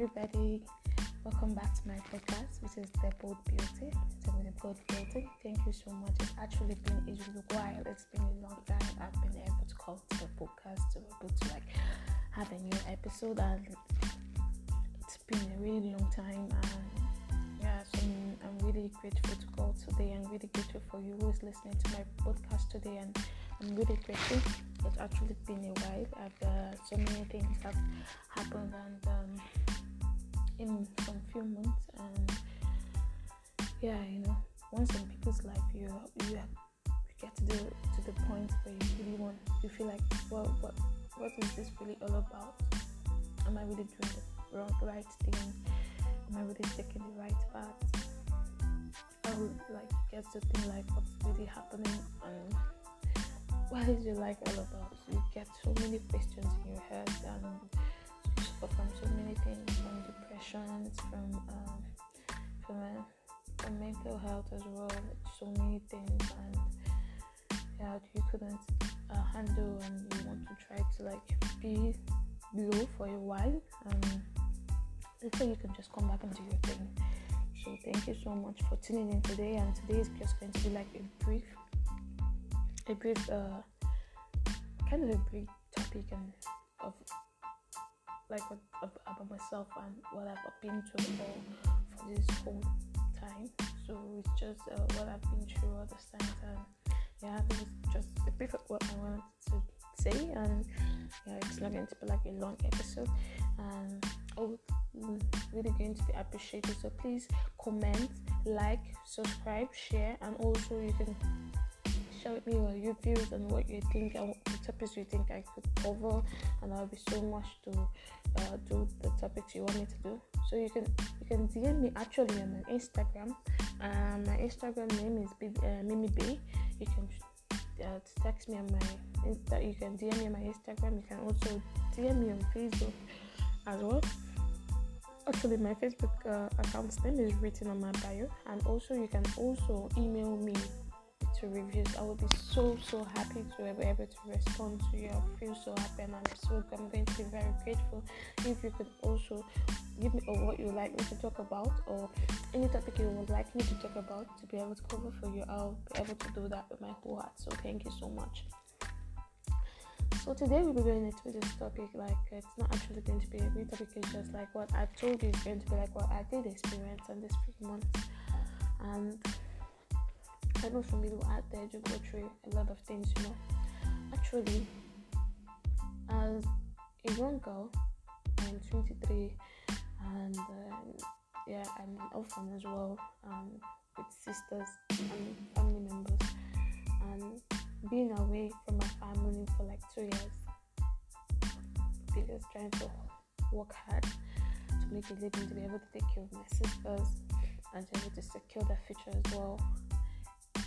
everybody. Welcome back to my podcast, which is The Bold Beauty. The Bold Beauty, thank you so much. It's actually been a while, it's been a long time. I've been able to come to the podcast to be able to like have a new episode, and it's been a really long time. And yeah, so I'm, I'm really grateful to call today. I'm really grateful for you who is listening to my podcast today, and I'm really grateful. It's actually been a while. I've uh, so many things have happened, and um, in some few months, and yeah, you know, once in people's life, you you, get to the to the point where you really want, you feel like, well, what what is this really all about? Am I really doing the wrong right thing? Am I really taking the right path? I would like get to think like what's really happening and what is your life all about? You get so many questions in your head and from so many things, from depression, from um, from, from mental health as well, so many things, and yeah, you couldn't uh, handle, and you want to try to like be low for a while, and before you can just come back and do your thing. So thank you so much for tuning in today, and today is just going to be like a brief a brief, uh, kind of a brief topic and of like what, about myself and what I've been through for, for this whole time. So it's just uh, what I've been through all this time, and yeah, this is just a brief of what I wanted to say, and yeah, it's not going to be like a long episode, and oh, really going to be appreciated. So please comment, like, subscribe, share, and also you can share with me your views and what you think and what topics you think I could cover, and I'll be so much to uh, do the topics you want me to do. So you can you can DM me actually on my Instagram. Um, my Instagram name is B, uh, Mimi B. You can uh, text me on my Insta. You can DM me on my Instagram. You can also DM me on Facebook as well. Actually, my Facebook uh, account's name is written on my bio, and also you can also email me to reviews. I will be so so happy to be able to respond to you. I feel so happy and I'm so I'm going to be very grateful if you could also give me what you like me to talk about or any topic you would like me to talk about to be able to cover for you. I'll be able to do that with my whole heart. So thank you so much. So today we'll be going into this topic like it's not actually going to be a big topic, it's just like what I've told you is going to be like what I did experience in this few months. And I know some people out there to go through a lot of things, you know. Actually, as a young girl, I'm 23, and uh, yeah, I'm an orphan as well, um, with sisters and family members, and being away from my family for like two years, because trying to work hard to make a living to be able to take care of my sisters and to be able to secure their future as well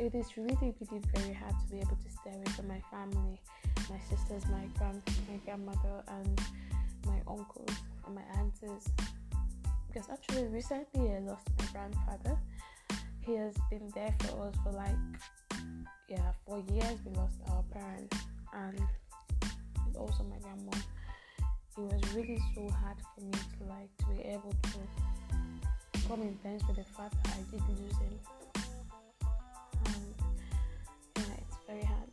it is really, really very hard to be able to stay away from my family, my sisters, my grand, my grandmother, and my uncles and my aunts. Because actually, recently I lost my grandfather. He has been there for us for like, yeah, for years. We lost our parents and also my grandma. It was really so hard for me to like to be able to come in terms with the fact that I did lose him very hard.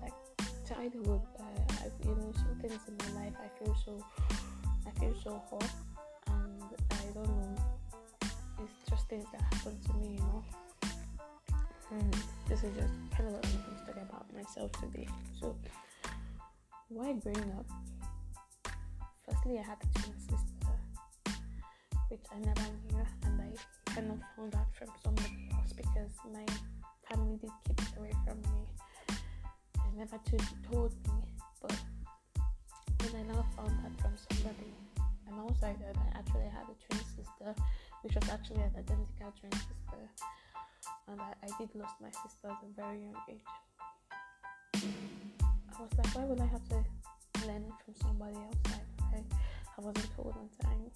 Like childhood, uh, I, you know, some things in my life I feel so, I feel so hot, and I don't know. It's just things that happen to me, you know. And this is just kind of what I'm going to talk about myself today. So, why growing up? Firstly, I had a twin sister, which I never knew, and I kind of found out from somebody else because my family did keep it away from me. They never told me, but when I now found that from somebody, and also I I actually had a twin sister, which was actually an identical twin sister, and I, I did lose my sister at a very young age. I was like, why would I have to learn from somebody outside? I, I wasn't told on time.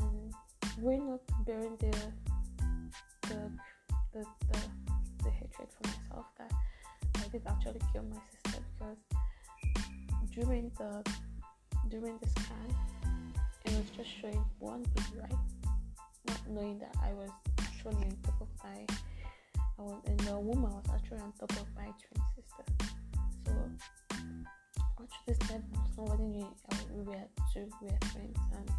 And growing up the the did actually kill my sister because during the during the scan it was just showing one video, right? Not knowing that I was actually on top of my, I was in the woman was actually on top of my twin sister. So actually, step nobody knew we were two, we were friends, and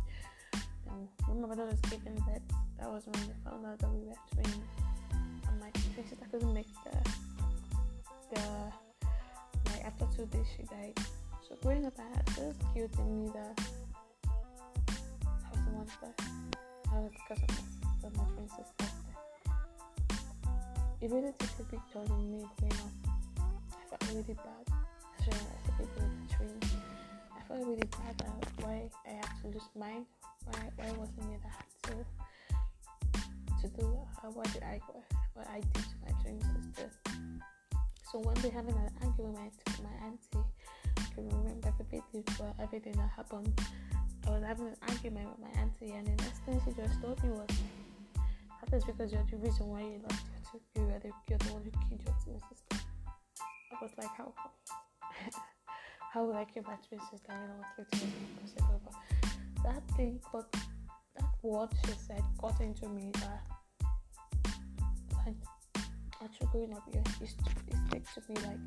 um, when my brother was giving birth, that was when they found out that we were twins, and my twin sister couldn't make the the like after two days she died. So growing up, I had this guilt in me that I was the one that I was because of my, of my twin sister. It really took a big toll on me growing up. I felt really bad. Especially as a people twins. I felt really bad about why I had to lose mine. Why why wasn't me that to to do that? What did I what I did to my twin sister? So one day having an argument with my auntie, I can remember everything that happened. I was having an argument with my auntie, and the next thing she just told me was, "That is because you're the reason why you lost your two. You were the, you're the one who killed your twin sister." I was like, "How? how would I kill my twin sister? You know, it's impossible." But that thing got that word she said got into me that like actually growing up here used to me like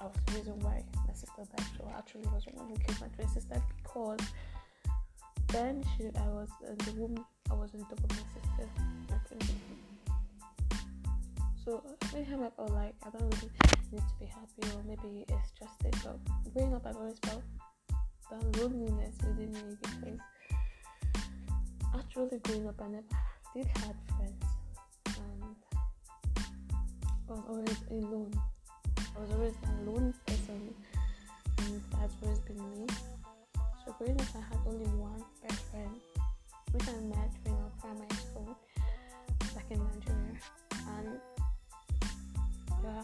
I was the reason why my sister died. So I actually was the one who killed my twin sister because then she I was in the womb I was in top of my sister, my twin sister. So anytime I felt like I don't really need to be happy or maybe it's just it but growing up I've always felt that loneliness within me because actually growing up I never did have friends I was always alone. I was always a lone person and that's always been me. So growing up I had only one best friend which I met when in our primary school back in Nigeria and yeah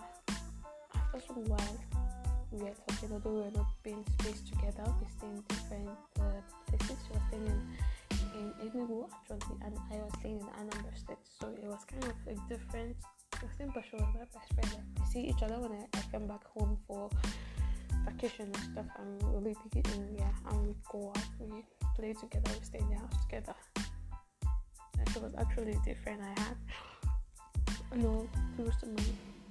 after some while we were talking although we were not being spaced together we stayed in different uh, places she was staying in in Enugu actually and I was staying in Anambra State so it was kind of a different I but she was my best friend we see each other when I, come back home for vacation and stuff and we really big in yeah and we go out we play together we stay in the house together. And she was actually the friend I had. No, close to my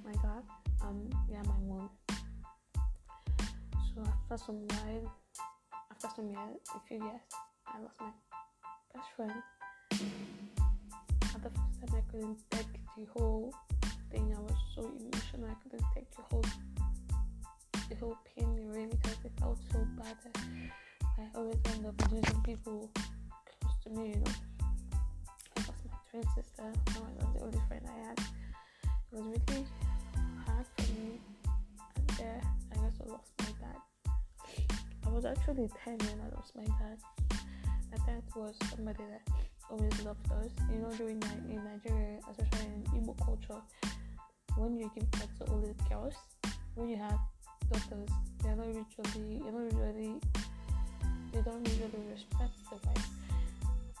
my dad um yeah my mom. So after some while after some years a few years I lost my best friend. At the first time I couldn't take the whole thing I was so emotional I couldn't take the whole the whole pain away because it felt so bad I always end up losing people close to me you know. I lost my twin sister I lost the only friend I had. It was really hard for me and there I also lost my dad. I was actually 10 when I lost my dad. My dad was somebody that always loved us you know during in Nigeria especially in Igbo culture when you give birth to only girls when you have daughters they're not usually you're not usually they don't usually respect the wife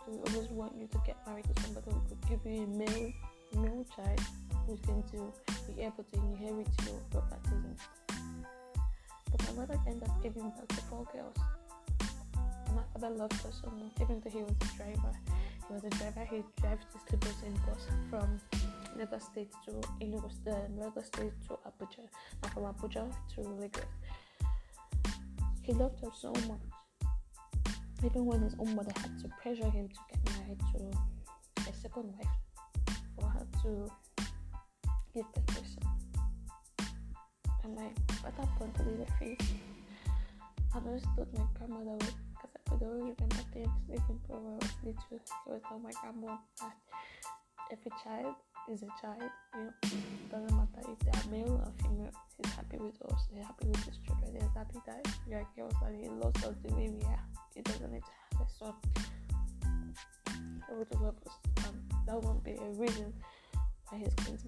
they always want you to get married to somebody who could give you a male male child who's going to be able to inherit your properties. But my mother ended up giving birth to four girls. My father loved her so much, even though he was a driver. He was a driver, he drives this limousine bus from Lagos State to Enugu, uh, Lagos State to Abuja, and from Abuja to Lagos. He loved her so much. Even when his own mother had to pressure him to get married to a second wife for her to give birth to a son. And my at that point, I did face. I always thought my grandmother would, because I could always remember things even when I was little. She was tell my grandma that every child is a child, you know, it doesn't matter if they are male or female, he's happy with us, he's happy with his children, he's happy that we are girls and he loves us the way we are. He doesn't need to have a son. He would love us. And that won't be a reason why he's going to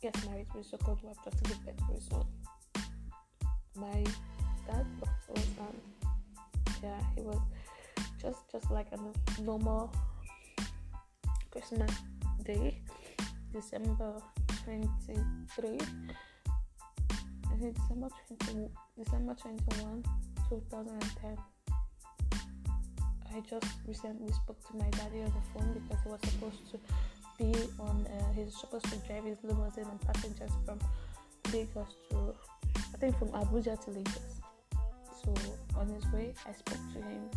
get married to his so-called wife just to give birth to his son. My dad was um yeah, he was just just like a normal Christmas day, December 23. I think December 20, December 21, 2010. I just recently spoke to my daddy on the phone because he was supposed to be on. Uh, he's supposed to drive his limousine and passengers from Lagos to, I think from Abuja to Lagos. So on his way, I spoke to him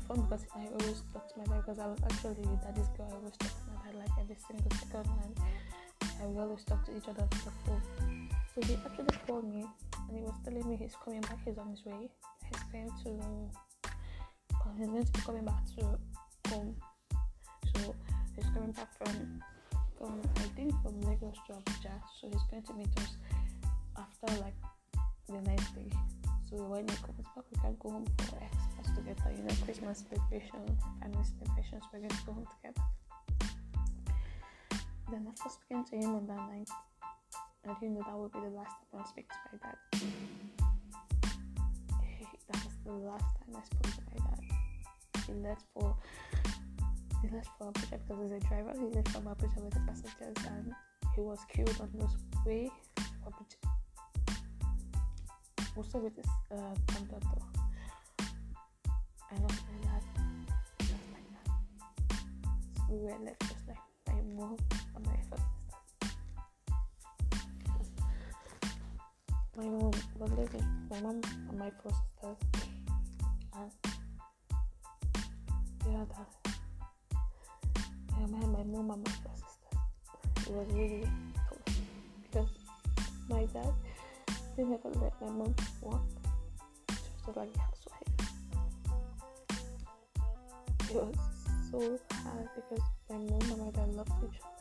phone because I always talk to my dad because I was actually daddy's girl. I always talk to my dad like every single second, and I we always talk to each other on the phone. So he actually called me and he was telling me he's coming back. He's on his way. He's going to. He's going to be coming back to home. So he's coming back from from I think from Lagos to Abuja. So he's going to meet us after like the next day. So when he comes back, we can go home for Xmas together. You know, Christmas celebration, family celebrations. We're going to go home together. Then after speaking to him on that night, I didn't know that would be the last time I speak to my dad. That was the last time I spoke to my dad. He left for he left for Abuja because he's a driver. He left from Abuja with the passengers and he was killed on his way to Abuja. Also with his uh, conductor. I lost my dad just like that. We were left just like my mom and my first my mom was living my mom and my four sisters and yeah that yeah my, my mom and my four sisters it was really tough because my dad they never let my mom work she was like housewife it was so hard because my mom and my dad loved each other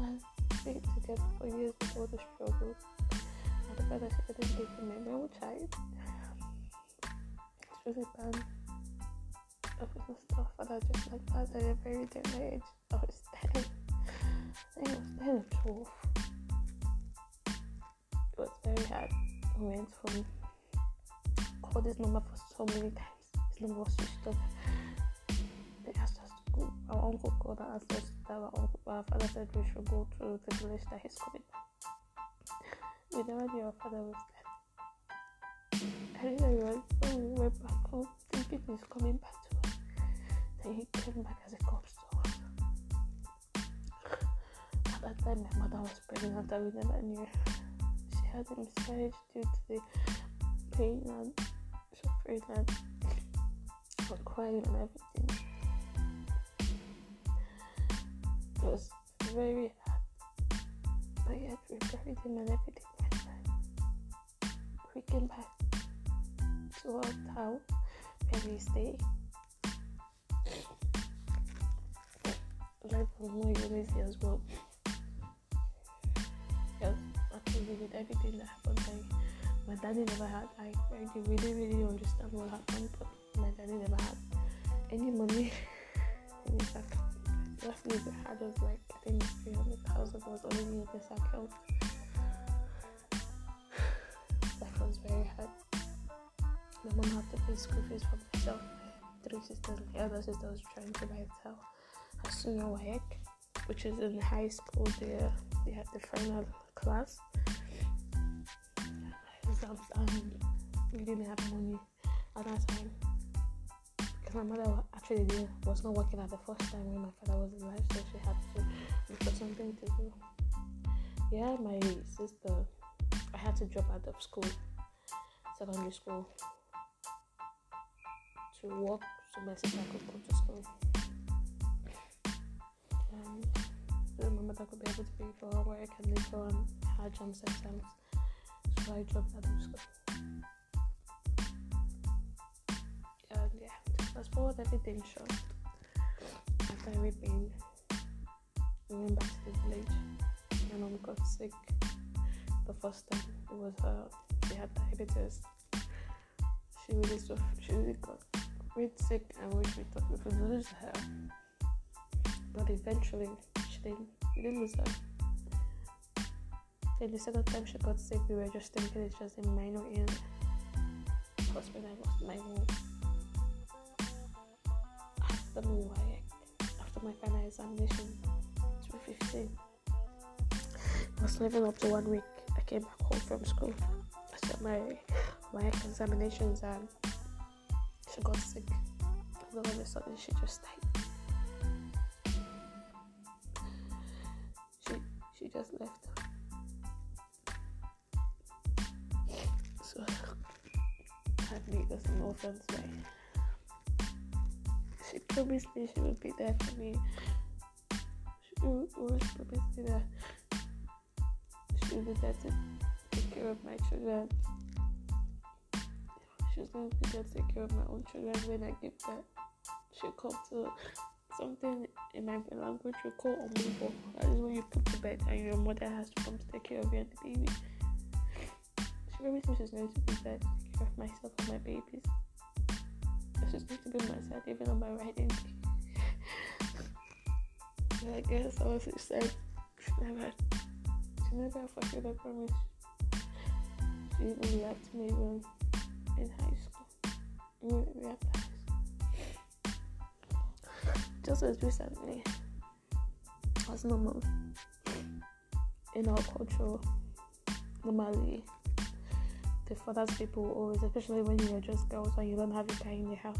and stayed together for years before the struggle. And the fact that she couldn't him a male child. It's really bad. Officer stuff and I just like that at a very young age. I was 10. I think I was 10 or 12. Very hard. I went from called his number for so many times. His number was off. They asked us to go. Our uncle called and asked us that our, uncle, our father said we should go to the village that he's coming. We never knew our father was dead. I didn't realize when we went back home thinking he's coming back to us. Then he came back as a corpse to us. At that time my mother was pregnant and we never knew. Had a miscarriage due to the pain and suffering and crying and everything. It was very hard. But yet we buried him and everything went fine. We came back to our town where we stay. Life was more easy as well. With everything that happened, like my daddy never had I we didn't really understand what happened, but my daddy never had any money in his account roughly the had was like I think three hundred thousand was already in this account. Life was very hard. My mom had to pay school fees for myself. Three sisters, my elder sister was trying to buy herself a senior WAEC, which is in high school. They they had the final class exams, um, and we didn't have money at that time because my mother actually did, was not working at the first time when my father was alive, so she had to look for something to do. Yeah, my sister, I had to drop out of school, secondary school, to work so my sister could go to school. And so my mother could be able to pay for her work and later on her JAMB exams. So I dropped out of school. fast forward everything short. After everything, we went back to the village. My mom got sick the first time. It was her. She had diabetes. She really suffered. She really got really sick, and we, we thought we could lose her. But eventually, she didn't. We didn't lose her. Then the second time she got sick, we were just thinking it's just a minor illness. Because when I lost my mom after my after my final examination, 2015, I was living up to one week. I came back home from school. I at my my examinations and she got sick. And all of a sudden she just died. She she just left. Me as an offense way. Mm. She promised me she would be there for me. She always promised me that she would be there to take care of my children. She was going to be there to take care of my own children when I give birth. She'll come to something in my language we call omugwo. That is when you put to bed and your mother has to come to take care of you and the baby. She promised me she's going to be there myself and my babies. She's going to be my side even on my wedding day. I guess I was said she never she never fulfilled the promise. She even left me when in high school. We were high school. Just as recently as normal in our culture normally the fathers people always especially when you're just girls and you don't have a guy in the house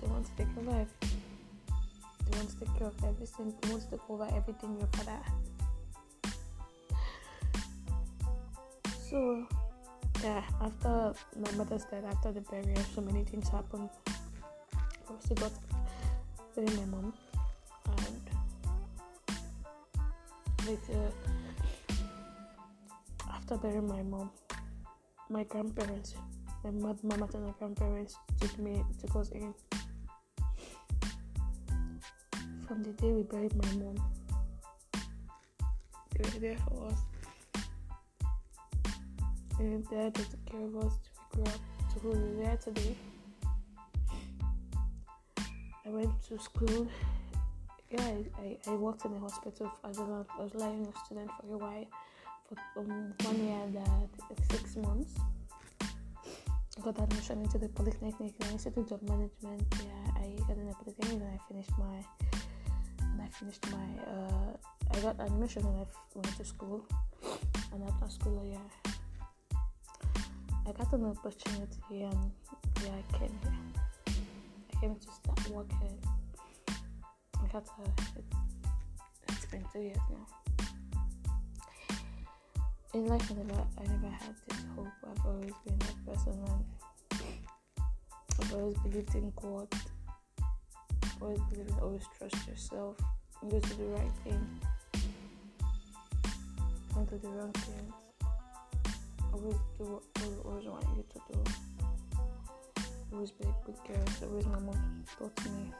they want to take your life. they want to take care of everything they want to take over everything your father so yeah after my mother's death after the burial so many things happened I also got burying my mom and later after burying my mom my grandparents my and my grandparents took me took us in. From the day we buried my mom. They were there for us. And there to take care of us to grow up to who we are today. I went to school. Yeah, I, I, I worked in a hospital. As a I was lying a student for a while, for um, one year and uh, six months. I got admission into the Polytechnic, Institute of Management. Yeah, I got the Polytechnic and I finished my and I finished my. Uh, I got admission and I f- went to school. And after school, yeah, I got an opportunity and yeah, I came here. I came to start working. I got a, it's been two years now. In life, I never, I never had this hope. I've always been that person, and I've always believed in God. Always believed in always trust yourself. Go to the right thing. Don't do the wrong things always do what I always want you to do. Always be a good girl. It's always my mom taught me.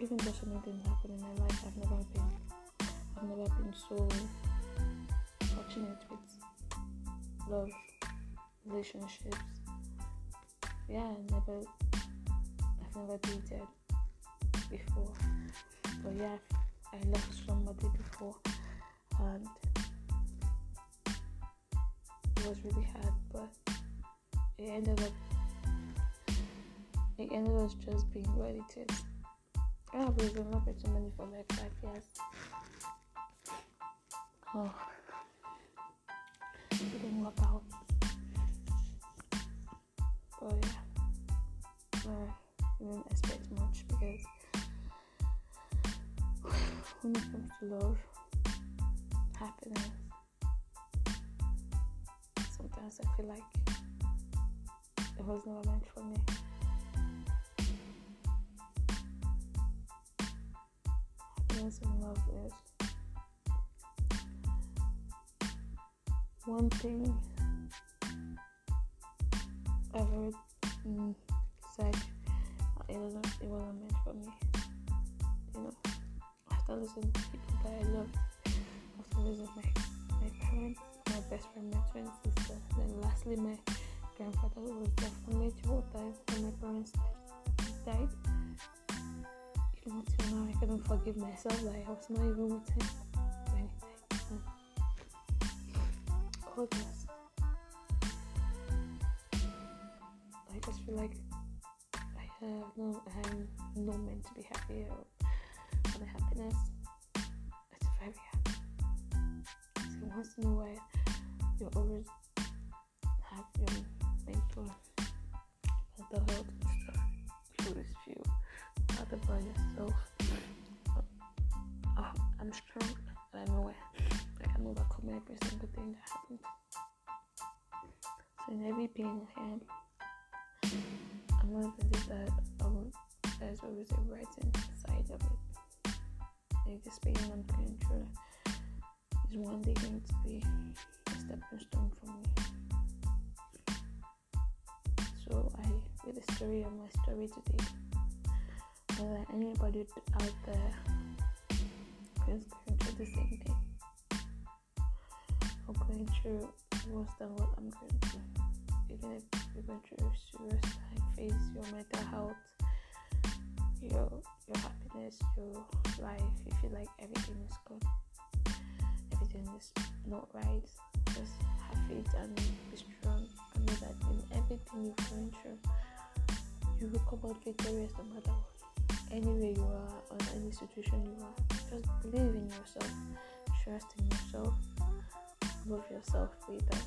Even though so many things happen in my life, I've never been, I've never been so fortunate with love, relationships. Yeah, I never, I've never dated before, but yeah, I loved somebody before and it was really hard but it ended up it ended up just being what it is. I was in love with somebody for like five years. Oh it didn't work out. But yeah. I didn't expect much because when it comes to love happiness. Sometimes I feel like it was never meant for me. Happiness and love is one thing I've heard mm, said it wasn't, it wasn't meant for me. You know, after to people that I love with my, my parents, my best friend, my twin sister. Then lastly, my grandfather who was there for me the whole time when my parents died. Until now, I couldn't forgive myself that I was not even with him This. I just feel like I have no, I am not meant to be happy or for the happiness. It's very happy. once in a while you always have your mental mental health stuff. Always feel bad about yourself. I'm strong I can overcome every single thing that happens. So in every pain I am, I'm not believe that um, there's always a brighter side of it. Like this pain I'm going through is one day going to be a stepping stone for me. So I read the story of my story today. Whether anybody out there is going through the same thing or going through worse than what I'm going through. Even if you're going through a serious time, face your mental health, your your happiness, your life, you feel like everything is good everything is not right, just have faith and be strong. And know that in everything you're going through, you will come out victorious no matter what. Anywhere you are, or any situation you are, just believe in yourself, trust in yourself, love yourself with that.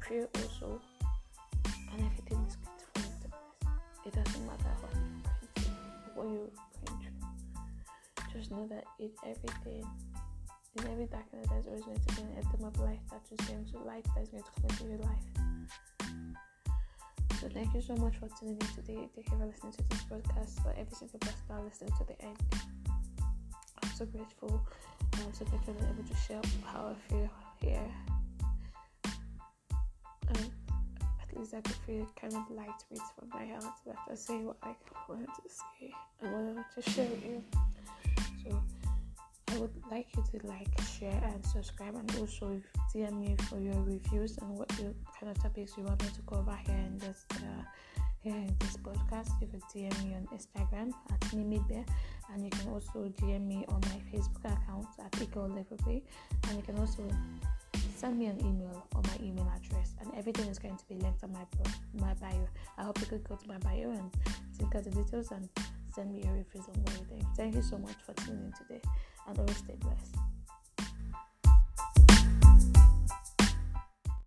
Pray also, and everything is to fall into. It doesn't matter what you're going through, what you're going through. Just know that in everything in every darkness, there's always going to be an atom of light that is going to light that is going to come into your life. So thank you so much for tuning in today. Thank you for listening to this podcast. For every single person that listened to the end, I'm so grateful. I'm so grateful that I'm able to share how I feel here. And at least I could feel kind of light weight from my heart after saying what I wanted to say and wanted to share with you. So I would like you to like, share, and subscribe, and also DM me for your reviews and what kind of topics you want me to cover here in this uh, in this podcast. You can DM me on Instagram at Mimi Bear, and you can also DM me on my Facebook account at Liverpool, and you can also send me an email on my email address, and everything is going to be linked on my my bio. I hope you could go to my bio and check out the details and send me your reviews on what you think. Thank you so much for tuning in today and always stay blessed.